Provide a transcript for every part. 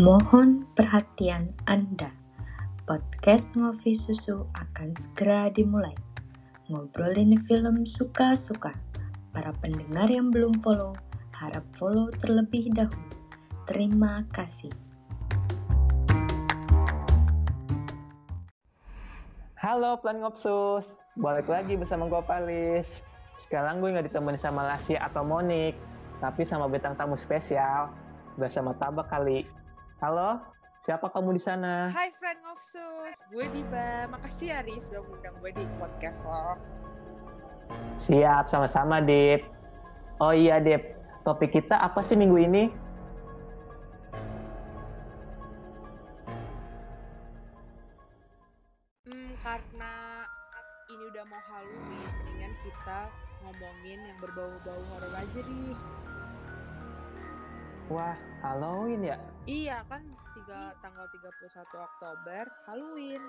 Mohon perhatian Anda. Podcast Ngopi Susu akan segera dimulai. Ngobrolin film suka-suka. Para pendengar yang belum follow, harap follow terlebih dahulu. Terima kasih. Halo Plan Ngopsus, balik lagi bersama gue Palis. Sekarang gue nggak ditemenin sama Lasya atau Monik, tapi sama bintang tamu spesial bersama Tabak kali. Halo, siapa kamu di sana? Hai friend of Sus, gue Diva. Makasih ya Riz udah ngundang gue di podcast lo. Siap, sama-sama Dip. Oh iya Dip, topik kita apa sih minggu ini? Hmm, karena ini udah mau Halloween, mendingan kita ngomongin yang berbau-bau horor aja Riz. Wah, Halloween ya? Iya kan tiga, tanggal 31 Oktober Halloween.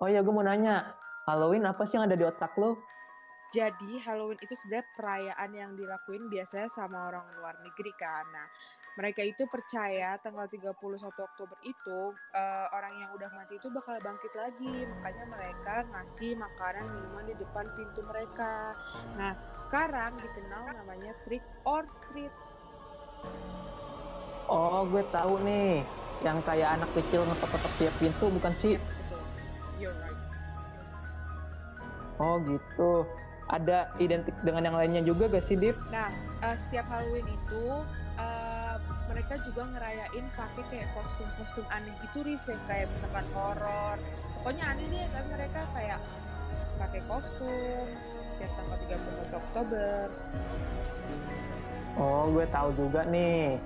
Oh iya, gue mau nanya. Halloween apa sih yang ada di otak lo? Jadi Halloween itu sebenarnya perayaan yang dilakuin biasanya sama orang luar negeri kan. Nah, mereka itu percaya tanggal 31 Oktober itu uh, orang yang udah mati itu bakal bangkit lagi. Makanya mereka ngasih makanan minuman di depan pintu mereka. Nah, sekarang dikenal namanya trick or treat. Oh, gue tahu nih. Yang kayak anak kecil ngetok-ngetok tiap pintu bukan sih? Betul. You're right. Oh gitu. Ada identik dengan yang lainnya juga gak sih, Dip? Nah, uh, setiap Halloween itu uh, mereka juga ngerayain pakai kayak kostum-kostum aneh gitu, Riz, yang kayak misalkan horor. Pokoknya aneh deh, kan mereka kayak pakai kostum setiap tanggal 31 Oktober. Oh, gue tahu juga nih.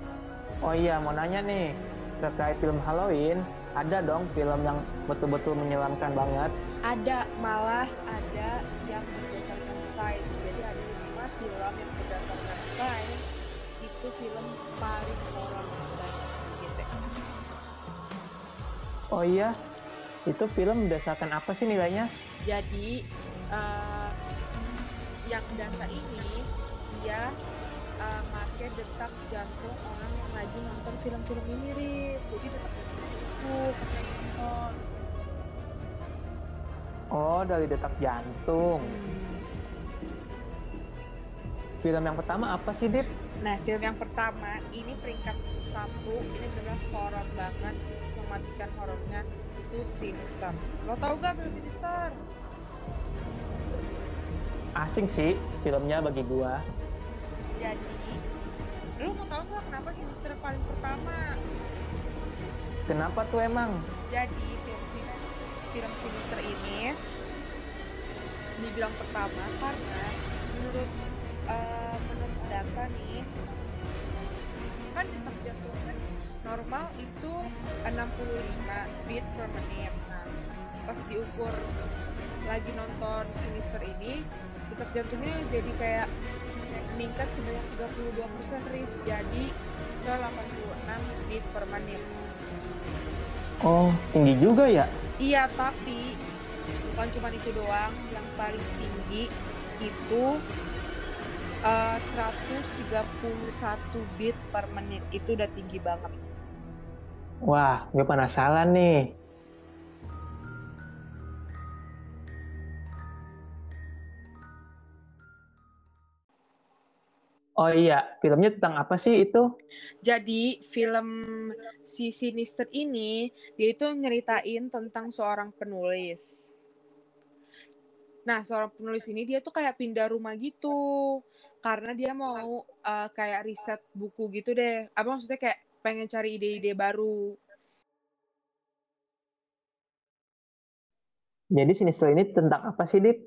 Oh iya, mau nanya nih. Terkait film Halloween, ada dong film yang betul-betul menyeramkan banget. Ada, malah ada yang berdasarkan sains. Jadi ada lima film yang. Itu film paling horor gitu. Oh iya, itu film berdasarkan apa sih nilainya? Jadi uh, yang data ini dia uh, make detak jantung orang yang lagi nonton film-film ini, Riz. Jadi detak jantung itu nonton. Oh, dari detak jantung. Film yang pertama apa sih, Dip? Nah, film yang pertama ini peringkat satu, ini benar horor banget, mematikan horornya itu Sinister. Lo tau gak film Sinister? Asing sih filmnya bagi gua. Jadi, lo mau tau gak kenapa Sinister paling pertama? Kenapa tuh emang? Jadi film film Sinister ini dibilang pertama karena menurut uh, normal itu 65 beat per menit. Nah, pas diukur lagi nonton Sinister ini detak jantungnya jadi kayak meningkat sebanyak 32 persen jadi ke 86 beat per menit. Oh, tinggi juga ya? Iya, tapi bukan cuma itu doang. Yang paling tinggi itu uh, 131 bit per menit. Itu udah tinggi banget. Wah, gue penasaran nih. Oh iya, filmnya tentang apa sih itu? Jadi film si Sinister ini dia itu nyeritain tentang seorang penulis. Nah, seorang penulis ini dia tuh kayak pindah rumah gitu karena dia mau uh, kayak riset buku gitu deh. Apa maksudnya kayak pengen cari ide-ide baru. Jadi Sinister ini tentang apa sih, Dip?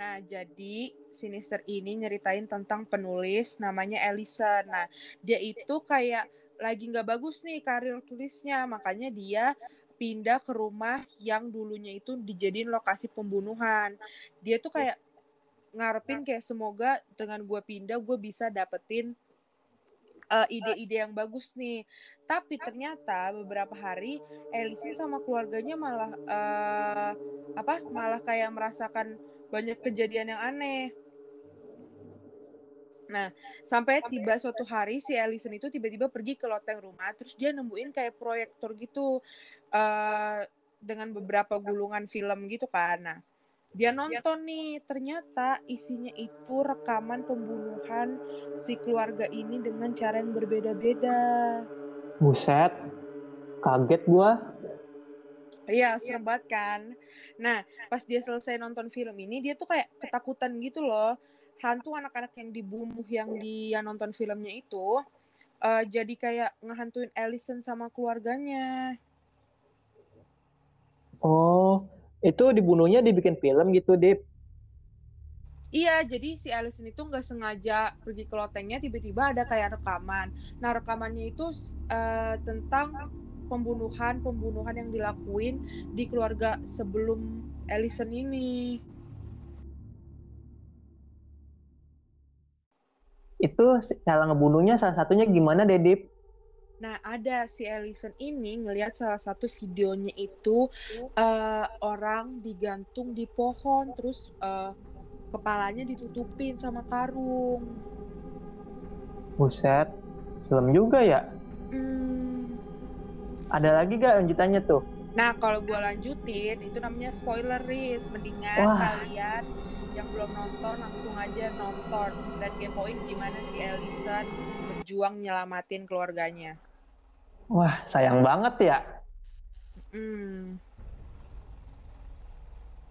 Nah, jadi Sinister ini nyeritain tentang penulis namanya Elisa. Nah, dia itu kayak lagi nggak bagus nih karir tulisnya, makanya dia pindah ke rumah yang dulunya itu dijadiin lokasi pembunuhan. Dia tuh kayak ngarepin kayak semoga dengan gue pindah gue bisa dapetin eh, ide-ide yang bagus nih. Tapi ternyata beberapa hari Ellison sama keluarganya malah uh, apa? Malah kayak merasakan banyak kejadian yang aneh. Nah, sampai tiba suatu hari si Ellison itu tiba-tiba pergi ke loteng rumah, terus dia nemuin kayak proyektor gitu uh, dengan beberapa gulungan film gitu kan. Nah, dia nonton nih, ternyata isinya itu rekaman pembunuhan si keluarga ini dengan cara yang berbeda-beda. Buset, kaget gua. Iya, serem banget kan. Nah, pas dia selesai nonton film ini, dia tuh kayak ketakutan gitu loh hantu anak-anak yang dibunuh yang dia nonton filmnya itu uh, jadi kayak ngehantuin Ellison sama keluarganya. Oh, itu dibunuhnya dibikin film gitu, Dip? Iya, jadi si Ellison itu nggak sengaja pergi ke lotengnya, tiba-tiba ada kayak rekaman. Nah, rekamannya itu uh, tentang pembunuhan-pembunuhan yang dilakuin di keluarga sebelum Ellison ini. itu cara ngebunuhnya salah satunya gimana Dedip? Nah, ada si Ellison ini ngelihat salah satu videonya itu uh, orang digantung di pohon terus uh, kepalanya ditutupin sama karung. Buset, serem juga ya. Hmm. Ada lagi gak lanjutannya tuh? Nah, kalau gue lanjutin, itu namanya spoiler risk. Mendingan Wah. kalian yang belum nonton langsung aja nonton dan kepoin gimana si Ellison berjuang nyelamatin keluarganya. Wah, sayang banget ya. Hmm.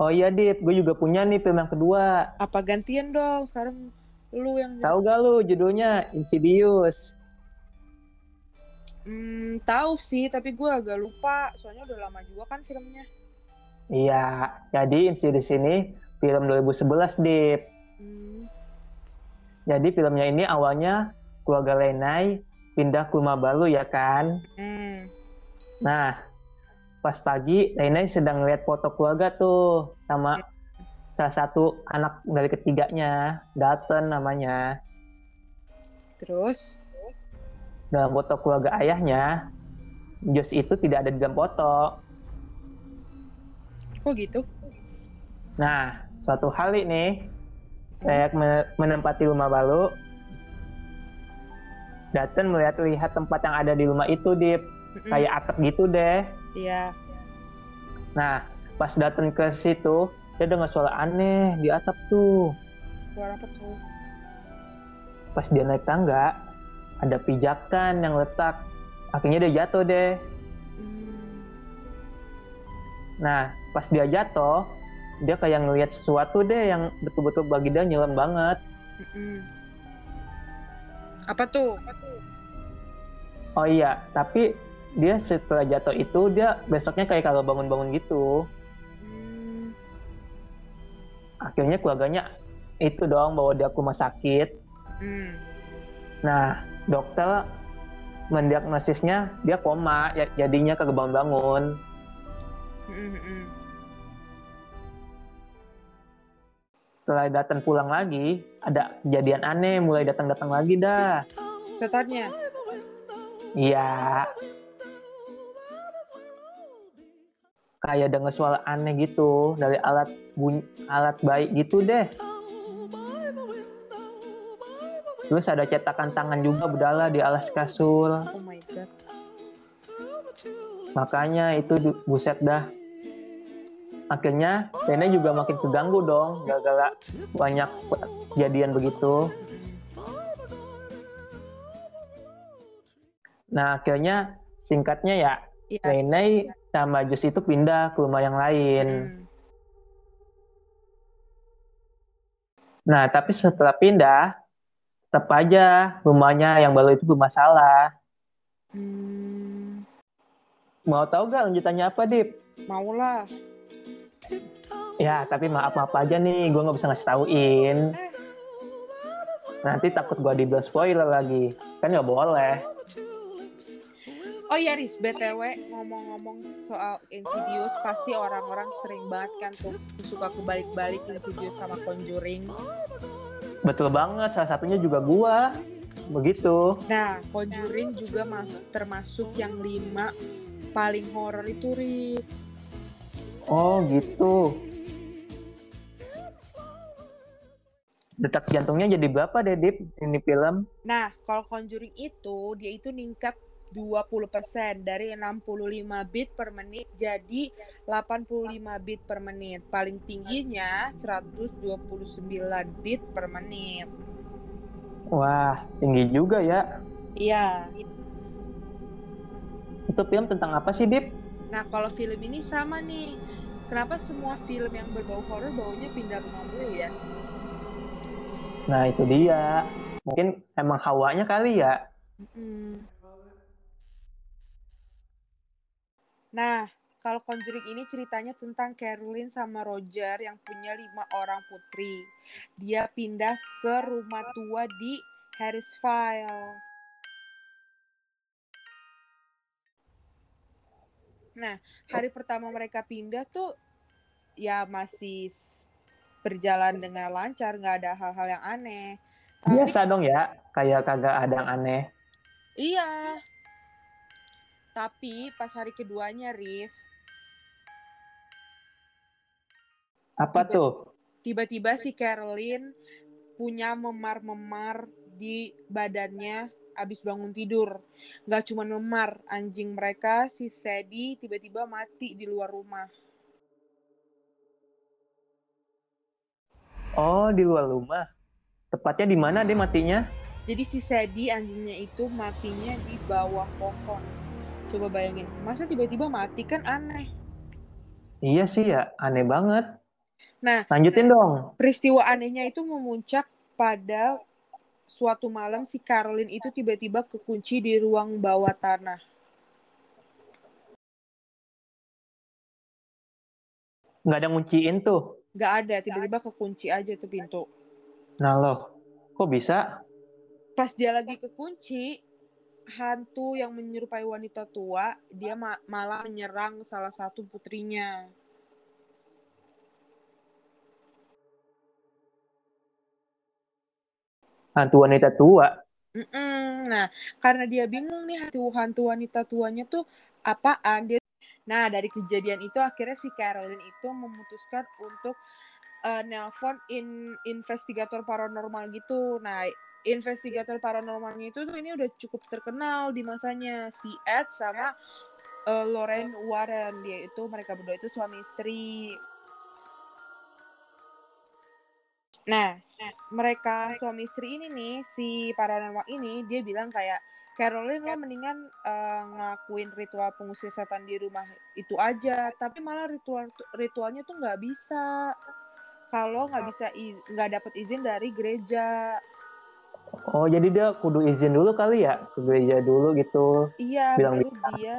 Oh iya, Dit. Gue juga punya nih film yang kedua. Apa gantian dong? Sekarang lu yang... Tahu gak lu judulnya? Insidious. Hmm, tahu sih, tapi gue agak lupa. Soalnya udah lama juga kan filmnya. Iya, jadi Insidious ini film 2011 Dip. Hmm. Jadi filmnya ini awalnya keluarga Lenai pindah ke rumah baru ya kan. Hmm. Nah, pas pagi Lenai sedang lihat foto keluarga tuh sama hmm. salah satu anak dari ketiganya, Dalton namanya. Terus? Dalam foto keluarga ayahnya, Jos itu tidak ada di dalam foto. Kok gitu? Nah, suatu hari nih saya menempati rumah baru datang melihat lihat tempat yang ada di rumah itu di kayak atap gitu deh. Iya. Nah pas datang ke situ dia dengar suara aneh di atap tuh. Suara apa tuh? Pas dia naik tangga ada pijakan yang letak. Akhirnya dia jatuh deh. Mm. nah pas dia jatuh dia kayak ngelihat sesuatu deh yang betul-betul bagi dia nyelam banget. Mm-mm. Apa tuh? Oh iya, tapi dia setelah jatuh itu dia besoknya kayak kalau bangun-bangun gitu. Mm. Akhirnya keluarganya itu dong bawa dia ke rumah sakit. Mm. Nah, dokter mendiagnosisnya dia koma, ya, jadinya kagak bangun-bangun. Mm-mm setelah datang pulang lagi ada kejadian aneh mulai datang-datang lagi dah. Setannya iya. Kayak dengar suara aneh gitu dari alat bunyi alat baik gitu deh. Terus ada cetakan tangan juga berdala di alas kasur. Oh my god. Makanya itu buset dah akhirnya Rene juga makin keganggu dong gara-gara banyak kejadian begitu nah akhirnya singkatnya ya, ya. Rene sama Jus itu pindah ke rumah yang lain hmm. nah tapi setelah pindah tetap aja rumahnya yang baru itu bermasalah hmm. mau tahu gak lanjutannya apa Dip? Mau lah Ya, tapi maaf maaf aja nih, gue nggak bisa ngasih tauin. Nanti takut gue dibilang spoiler lagi, kan nggak boleh. Oh iya Riz, BTW ngomong-ngomong soal Insidious pasti orang-orang sering banget kan tuh suka kebalik-balik Insidious sama Conjuring. Betul banget, salah satunya juga gua. begitu. Nah, Conjuring juga masuk termasuk yang lima paling horor itu, Ri. Oh, gitu. Detak jantungnya jadi berapa deh, Dip, ini film? Nah, kalau Conjuring itu, dia itu ningkat 20% dari 65 bit per menit jadi 85 bit per menit. Paling tingginya 129 bit per menit. Wah, tinggi juga ya. Iya. Itu film tentang apa sih, Dip? Nah, kalau film ini sama nih. Kenapa semua film yang berbau horor baunya pindah rumah mulu ya? Nah, itu dia. Mungkin emang hawanya kali ya. Nah, kalau Conjuring ini ceritanya tentang Caroline sama Roger yang punya lima orang putri. Dia pindah ke rumah tua di Harrisville. Nah, hari pertama mereka pindah tuh ya masih berjalan dengan lancar, nggak ada hal-hal yang aneh. Tapi Biasa dong ya, kayak kagak ada yang aneh. iya. Tapi pas hari keduanya, Riz, Apa Tiba- tuh? tiba-tiba si Caroline punya memar-memar di badannya abis bangun tidur. Nggak cuma memar, anjing mereka si Sadie tiba-tiba mati di luar rumah. Oh, di luar rumah. Tepatnya di mana deh matinya? Jadi si Sadie anjingnya itu matinya di bawah pohon. Coba bayangin, masa tiba-tiba mati kan aneh. Iya sih ya, aneh banget. Nah, Lanjutin dong. peristiwa anehnya itu memuncak pada suatu malam si Caroline itu tiba-tiba kekunci di ruang bawah tanah. Nggak ada ngunciin tuh. Nggak ada, tiba-tiba kekunci aja tuh pintu. Nah loh, kok bisa? Pas dia lagi kekunci, hantu yang menyerupai wanita tua, dia ma- malah menyerang salah satu putrinya. Hantu wanita tua. Mm-mm. Nah, karena dia bingung nih hantu hantu wanita tuanya tuh apaan dia. Nah, dari kejadian itu akhirnya si Caroline itu memutuskan untuk eh, nelpon in investigator paranormal gitu. Nah, investigator paranormalnya itu tuh ini udah cukup terkenal di masanya si Ed sama eh, Lorraine Warren. Dia itu mereka berdua itu suami istri. Nah, mereka suami istri ini nih, si paranormal ini, dia bilang kayak, Caroline lo mendingan eh, ngelakuin ritual pengusir setan di rumah itu aja. Tapi malah ritual ritualnya tuh nggak bisa. Kalau nggak bisa nggak dapat izin dari gereja. Oh, jadi dia kudu izin dulu kali ya? Ke gereja dulu gitu. Iya, Bilang baru dia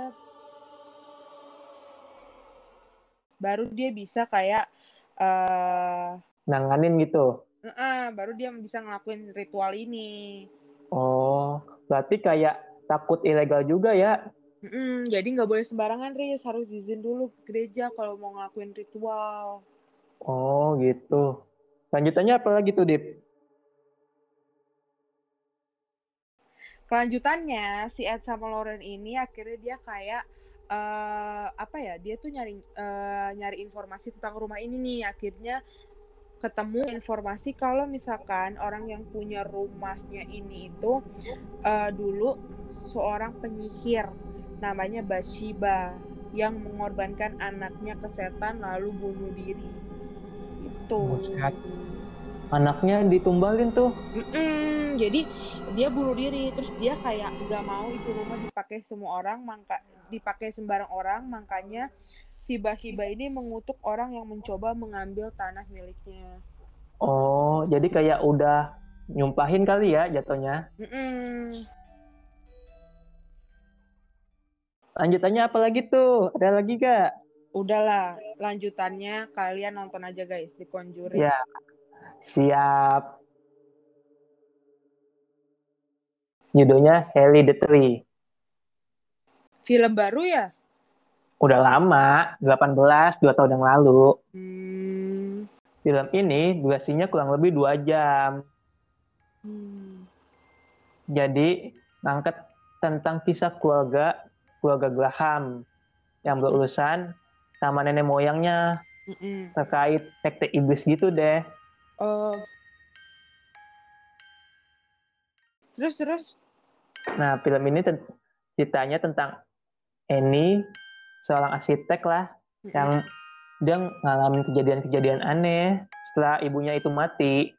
baru dia bisa kayak eh Nanganin gitu. eh, baru dia bisa ngelakuin ritual ini. Oh, berarti kayak takut ilegal juga ya? Mm-mm, jadi nggak boleh sembarangan, Riz. Harus izin dulu ke gereja kalau mau ngelakuin ritual. Oh, gitu. Lanjutannya apa lagi tuh, Dip? Kelanjutannya, si Ed sama Lauren ini akhirnya dia kayak eh apa ya? Dia tuh nyari eh, nyari informasi tentang rumah ini nih. Akhirnya ketemu informasi kalau misalkan orang yang punya rumahnya ini itu eh, dulu seorang penyihir namanya Bathsheba yang mengorbankan anaknya ke setan lalu bunuh diri. Itu. Buset. Anaknya ditumbalin tuh. Mm-mm, jadi dia bunuh diri terus dia kayak nggak mau itu rumah dipakai semua orang mangka dipakai sembarang orang makanya si Bathsheba ini mengutuk orang yang mencoba mengambil tanah miliknya. Oh, jadi kayak udah nyumpahin kali ya jatuhnya. Mm-mm. Lanjutannya apa lagi tuh? Ada lagi gak? Udahlah, lanjutannya kalian nonton aja guys di Conjuring. Ya, siap. Judulnya Hereditary. Film baru ya? Udah lama, 18, 2 tahun yang lalu. Hmm. Film ini durasinya kurang lebih 2 jam. Hmm. Jadi ngangkat tentang kisah keluarga keluarga Graham yang berurusan sama nenek moyangnya Mm-mm. terkait sekte iblis gitu deh. Oh. Terus terus. Nah, film ini ceritanya tentang Annie, seorang arsitek lah, yang dia ngalamin kejadian-kejadian aneh setelah ibunya itu mati.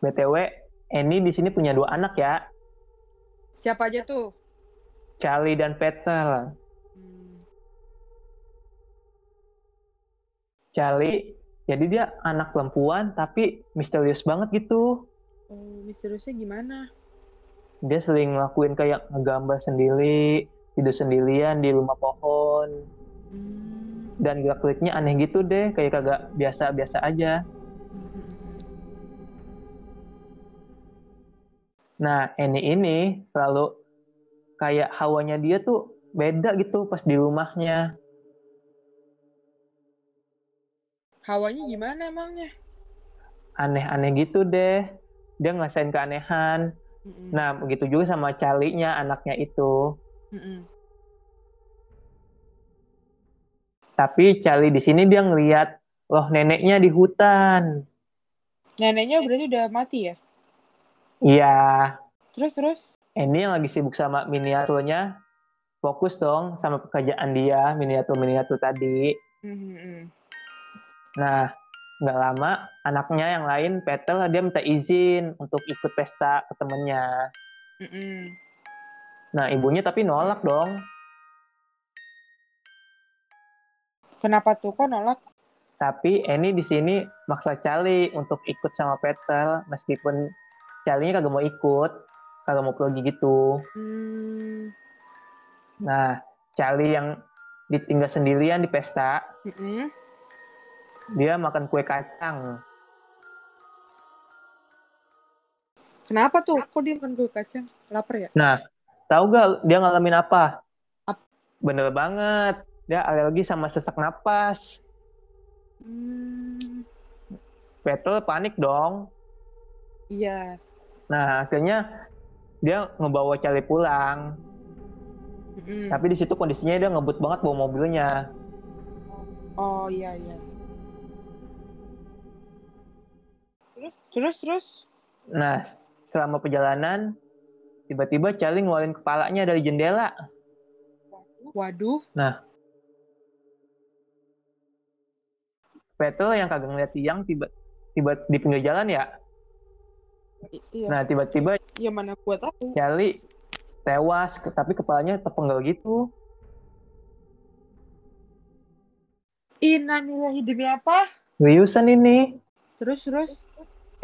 BTW, Annie di sini punya dua anak ya, Siapa aja tuh? Charlie dan Peter. Hmm. Charlie, jadi dia anak perempuan tapi misterius banget gitu. Oh, misteriusnya gimana? Dia sering ngelakuin kayak ngegambar sendiri, tidur sendirian di rumah pohon, dan gerak-geriknya aneh gitu deh, kayak kagak biasa-biasa aja. Mm-mm. Nah, Annie ini selalu kayak hawanya dia tuh beda gitu pas di rumahnya. Hawanya gimana emangnya? Aneh-aneh gitu deh. Dia ngerasain keanehan. Mm-mm. Nah, begitu juga sama Charlie-nya, anaknya itu. Mm-mm. Tapi Charlie di sini dia ngeliat, loh neneknya di hutan. Neneknya berarti udah mati ya? Iya, Terus terus? Annie yang lagi sibuk sama miniaturnya, fokus dong sama pekerjaan dia, miniatur-miniatur tadi. Mm-mm. Nah, nggak lama anaknya yang lain, Peter, dia minta izin untuk ikut pesta ke temennya. Mm-mm. Nah, ibunya tapi nolak dong. Kenapa tuh kok nolak? Tapi Annie di sini maksa Charlie untuk ikut sama Peter, meskipun Charlie-nya kagak mau ikut, kagak mau pergi gitu. Hmm. Nah, Charlie yang ditinggal sendirian di pesta, Mm-mm. Dia makan kue kacang. Kenapa tuh? Kok dia makan kue kacang? Lapar ya? Nah, tahu gak dia ngalamin apa? Ap- Bener banget, dia alergi sama sesak napas. Hmm. Peter panik dong. Iya. Nah, akhirnya dia ngebawa Charlie pulang. Mm-mm. Tapi di situ kondisinya dia ngebut banget bawa mobilnya. Oh iya iya. Terus terus. Nah, selama perjalanan, tiba-tiba Charlie ngeluarin kepalanya dari jendela. Waduh. Peter yang kagak ngeliat tiang tiba tiba di pinggir jalan ya. I- iya. Nah, tiba-tiba Ya mana gua tahu. Charlie tewas, tapi kepalanya terpenggal gitu. Innalillahi demi apa? Seriusan ini. Terus terus.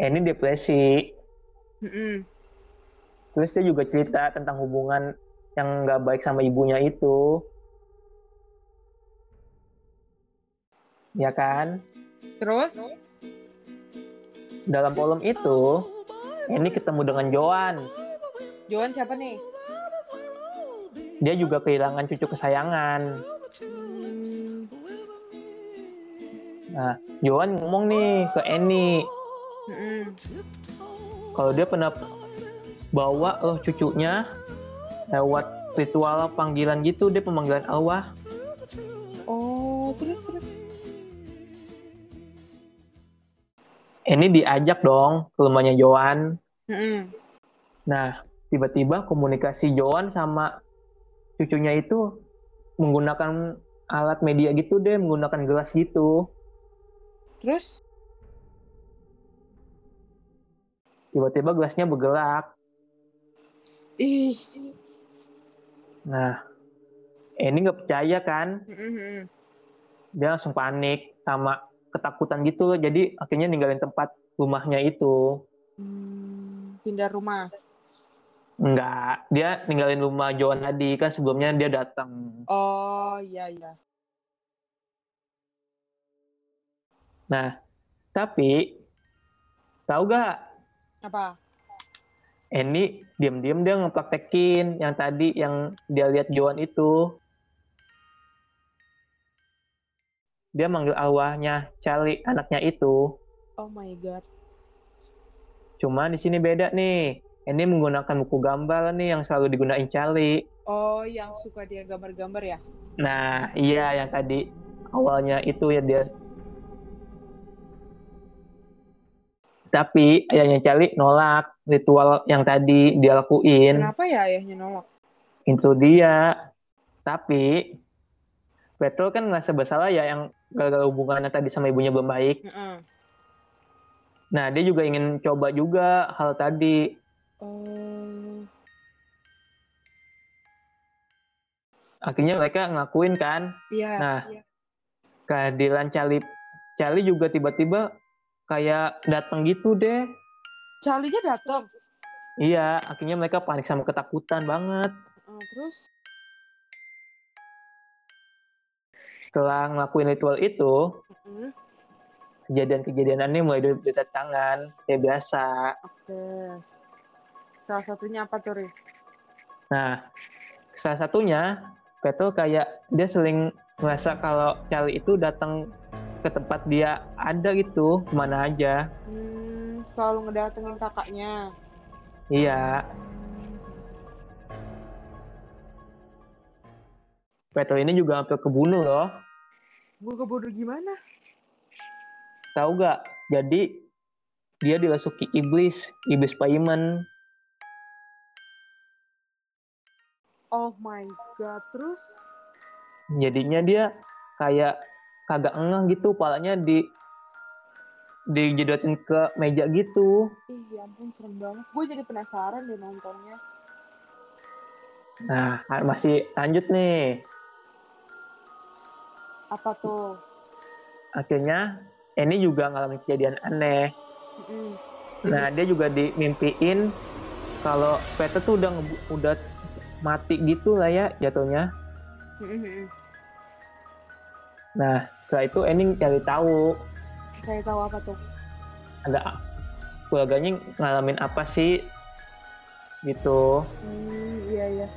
Eh, ini depresi. Mm-mm. Terus dia juga cerita tentang hubungan yang nggak baik sama ibunya itu. Ya kan? Terus? Dalam film itu, ini ketemu dengan Joan. Joan siapa nih? Dia juga kehilangan cucu kesayangan. Nah, Joan ngomong nih ke Annie, Kalau dia pernah bawa loh cucunya lewat ritual panggilan gitu, dia pemanggilan Allah. Oh terus terus. Annie diajak dong ke rumahnya Joan. Mm-mm. Nah, tiba-tiba komunikasi Joan sama cucunya itu menggunakan alat media gitu deh, menggunakan gelas gitu. Terus? Tiba-tiba gelasnya bergerak. Ih. Nah, Annie nggak percaya kan? Mm-mm. Dia langsung panik sama ketakutan gitu. Jadi akhirnya ninggalin tempat rumahnya itu. Hmm, Pindah rumah. Enggak, dia ninggalin rumah Joan tadi kan sebelumnya dia datang. Oh iya iya. Nah, tapi tahu gak Apa? Annie diam-diam dia ngepraktekin yang tadi yang dia lihat Joan itu. Dia manggil arwahnya Charlie, anaknya itu. Oh my god. Cuma di sini beda nih. Ini menggunakan buku gambar nih yang selalu digunain Charlie. Oh, yang suka dia gambar-gambar ya? Nah, iya yang tadi awalnya itu ya dia. Tapi ayahnya Charlie nolak ritual yang tadi dia lakuin. Kenapa ya ayahnya nolak? Itu dia. Tapi Betul kan ngerasa bersalah ya yang gagal hubungannya tadi sama ibunya belum baik. Heeh. Nah, dia juga ingin coba juga hal tadi. Oh. Akhirnya mereka ngelakuin kan. Iya. Nah, iya. kehadiran Charlie Charlie juga tiba-tiba kayak datang gitu deh. Charlie-nya datang. Iya, akhirnya mereka panik sama ketakutan banget. Oh, terus? Setelah ngelakuin ritual itu, Heeh. kejadian-kejadian aneh mulai berdatangan kayak biasa. Oke. Salah satunya apa tuh, Riz? Nah, salah satunya Betul kayak dia sering merasa kalau Charlie itu datang ke tempat dia ada gitu, ke mana aja. Hmm, selalu ngedatengin kakaknya. Iya, Betul ini juga hampir kebunuh loh. Gue kebodoh gimana? Tahu gak? Jadi dia dirasuki iblis, iblis payment. Oh my god, terus? Jadinya dia kayak kagak engeh gitu, palanya di dijedotin ke meja gitu. Ih, ya ampun serem banget. Gue jadi penasaran deh nontonnya. Nah, masih lanjut nih. Apa tuh? Akhirnya ini juga ngalamin kejadian aneh. Mm-mm. Nah, dia juga dimimpiin kalau Peter tuh udah udah mati gitu lah ya jatuhnya. Mm-mm. Nah, setelah itu Enning cari tahu Kayak tahu apa tuh? ada keluarganya ngalamin apa sih gitu. Hmm, iya iya.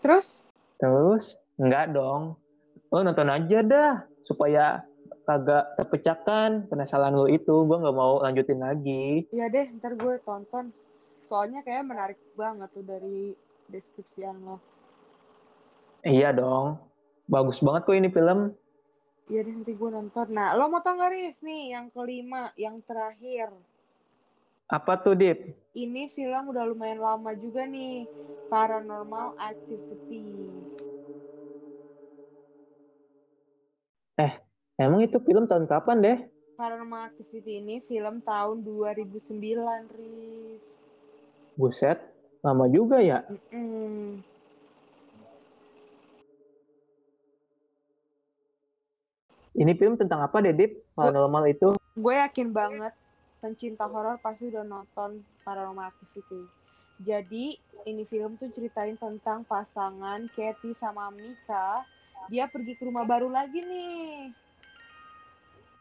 Terus? Terus enggak dong. Lo nonton aja dah supaya kagak terpecahkan penasaran lo itu. Gue nggak mau lanjutin lagi. Iya deh, ntar gue tonton. Soalnya kayak menarik banget tuh dari deskripsian lo. Iya dong. Bagus banget kok ini film. Iya deh, nanti gue nonton. Nah, lo mau tau gak, Riz? Nih, yang kelima, yang terakhir. Apa tuh, Dip? Ini film udah lumayan lama juga nih. Paranormal Activity. Emang itu film tahun kapan deh? Paranormal Activity ini film tahun 2009, Riz. Buset, lama juga ya. Mm-mm. Ini film tentang apa deh, Dip? Paranormal itu? Gue yakin banget pencinta horor pasti udah nonton Paranormal Activity. Jadi, ini film tuh ceritain tentang pasangan Katie sama Mika. Dia pergi ke rumah baru lagi nih.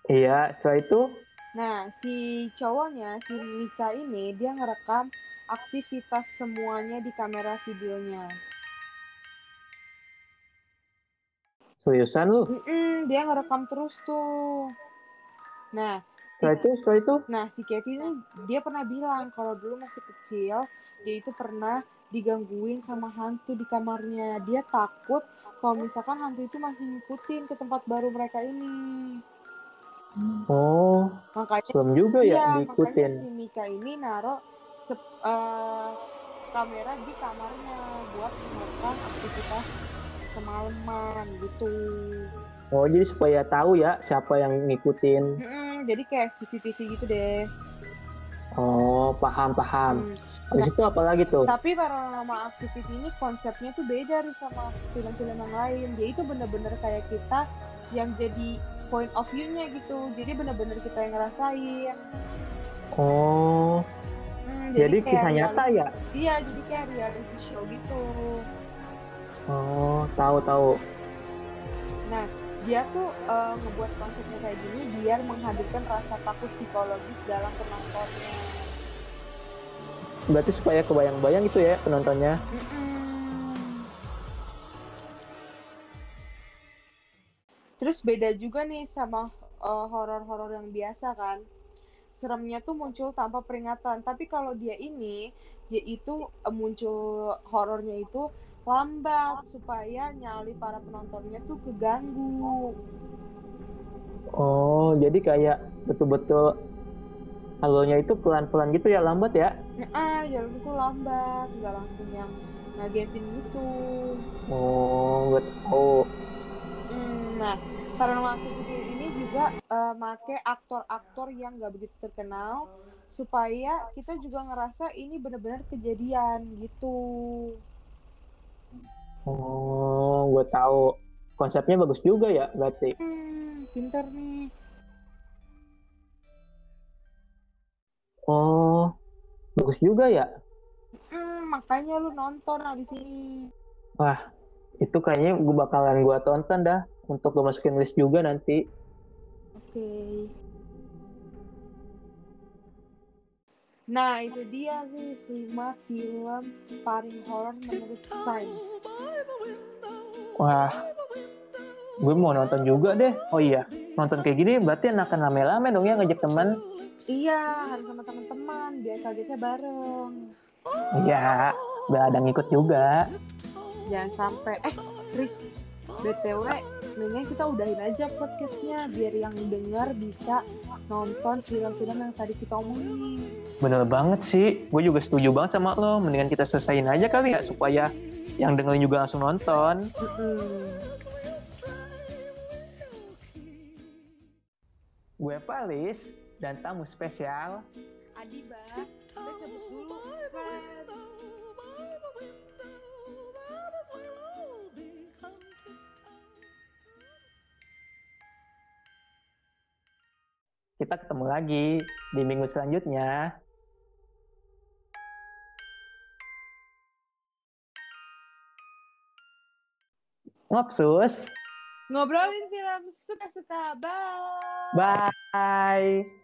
Iya, setelah itu Nah, si cowoknya, si Mika ini, dia ngerekam aktivitas semuanya di kamera videonya. Seriusan lu? Mm-mm, dia ngerekam terus tuh. Nah, Setelah itu, setelah itu? Nah, si Katie ini dia pernah bilang kalau dulu masih kecil, dia itu pernah digangguin sama hantu di kamarnya. Dia takut kalau misalkan hantu itu masih ngikutin ke tempat baru mereka ini. Oh, Makanya film juga ya diikutin. makanya si Mika ini naruh eh, kamera di kamarnya buat merekam aktivitas semalaman gitu. Oh, jadi supaya tahu ya siapa yang ngikutin. Mm-mm, jadi kayak CCTV gitu deh. Oh, paham, paham. Hmm. Habis itu apa lagi tuh? Tapi Paranormal Activity ini konsepnya tuh beda nih sama film-film yang lain. Dia itu bener-bener kayak kita yang jadi point of view-nya gitu. Jadi bener-bener kita yang ngerasain. Oh, Hmm, jadi kayak kisah nyata ya? Iya, jadi kayak reality show gitu. Oh, tahu tahu. Nah, dia tuh eh, ngebuat konsepnya kayak gini biar menghadirkan rasa takut psikologis dalam penontonnya. Berarti supaya kebayang-bayang gitu ya penontonnya. Terus Terus beda juga nih sama uh, horor-horor yang biasa kan. Seremnya tuh muncul tanpa peringatan. Tapi kalau dia ini, yaitu uh, muncul horornya itu lambat supaya nyali para penontonnya tuh keganggu. Oh, jadi kayak betul-betul halonya itu pelan-pelan gitu ya, lambat ya? Nah, jalan itu lambat, nggak langsung yang ngagetin gitu. Oh, nggak tahu. Hmm, nah, Paranormal Activity ini juga uh, make aktor-aktor yang nggak begitu terkenal supaya kita juga ngerasa ini benar-benar kejadian gitu. Oh, gue tahu. Konsepnya bagus juga ya, berarti. Hmm, pinter nih. Oh, bagus juga ya. Hmm, makanya lu nonton abis ini. Wah, itu kayaknya gue bakalan gue tonton dah untuk gue masukin list juga nanti. Oke. Okay. Nah, itu dia sih 5 film paling horor menurut saya. Wah, gue mau nonton juga deh. Oh iya, nonton kayak gini berarti enakan rame-rame dong ya ngajak teman. Iya, harus sama teman-teman, biar kagetnya bareng. Iya, biar ada ngikut juga. Jangan sampai, eh, Tris, BTW, mendingan kita udahin aja podcastnya biar yang dengar bisa nonton film-film yang tadi kita omongin. Bener banget sih, gue juga setuju banget sama lo. Mendingan kita selesaiin aja kali ya supaya yang dengerin juga langsung nonton. Mm -mm. Gue Palis dan tamu spesial Adiba. Kita cabut dulu Kita ketemu lagi di minggu selanjutnya. Ngopsus. Ngobrolin film suka-suka. Bye. Bye.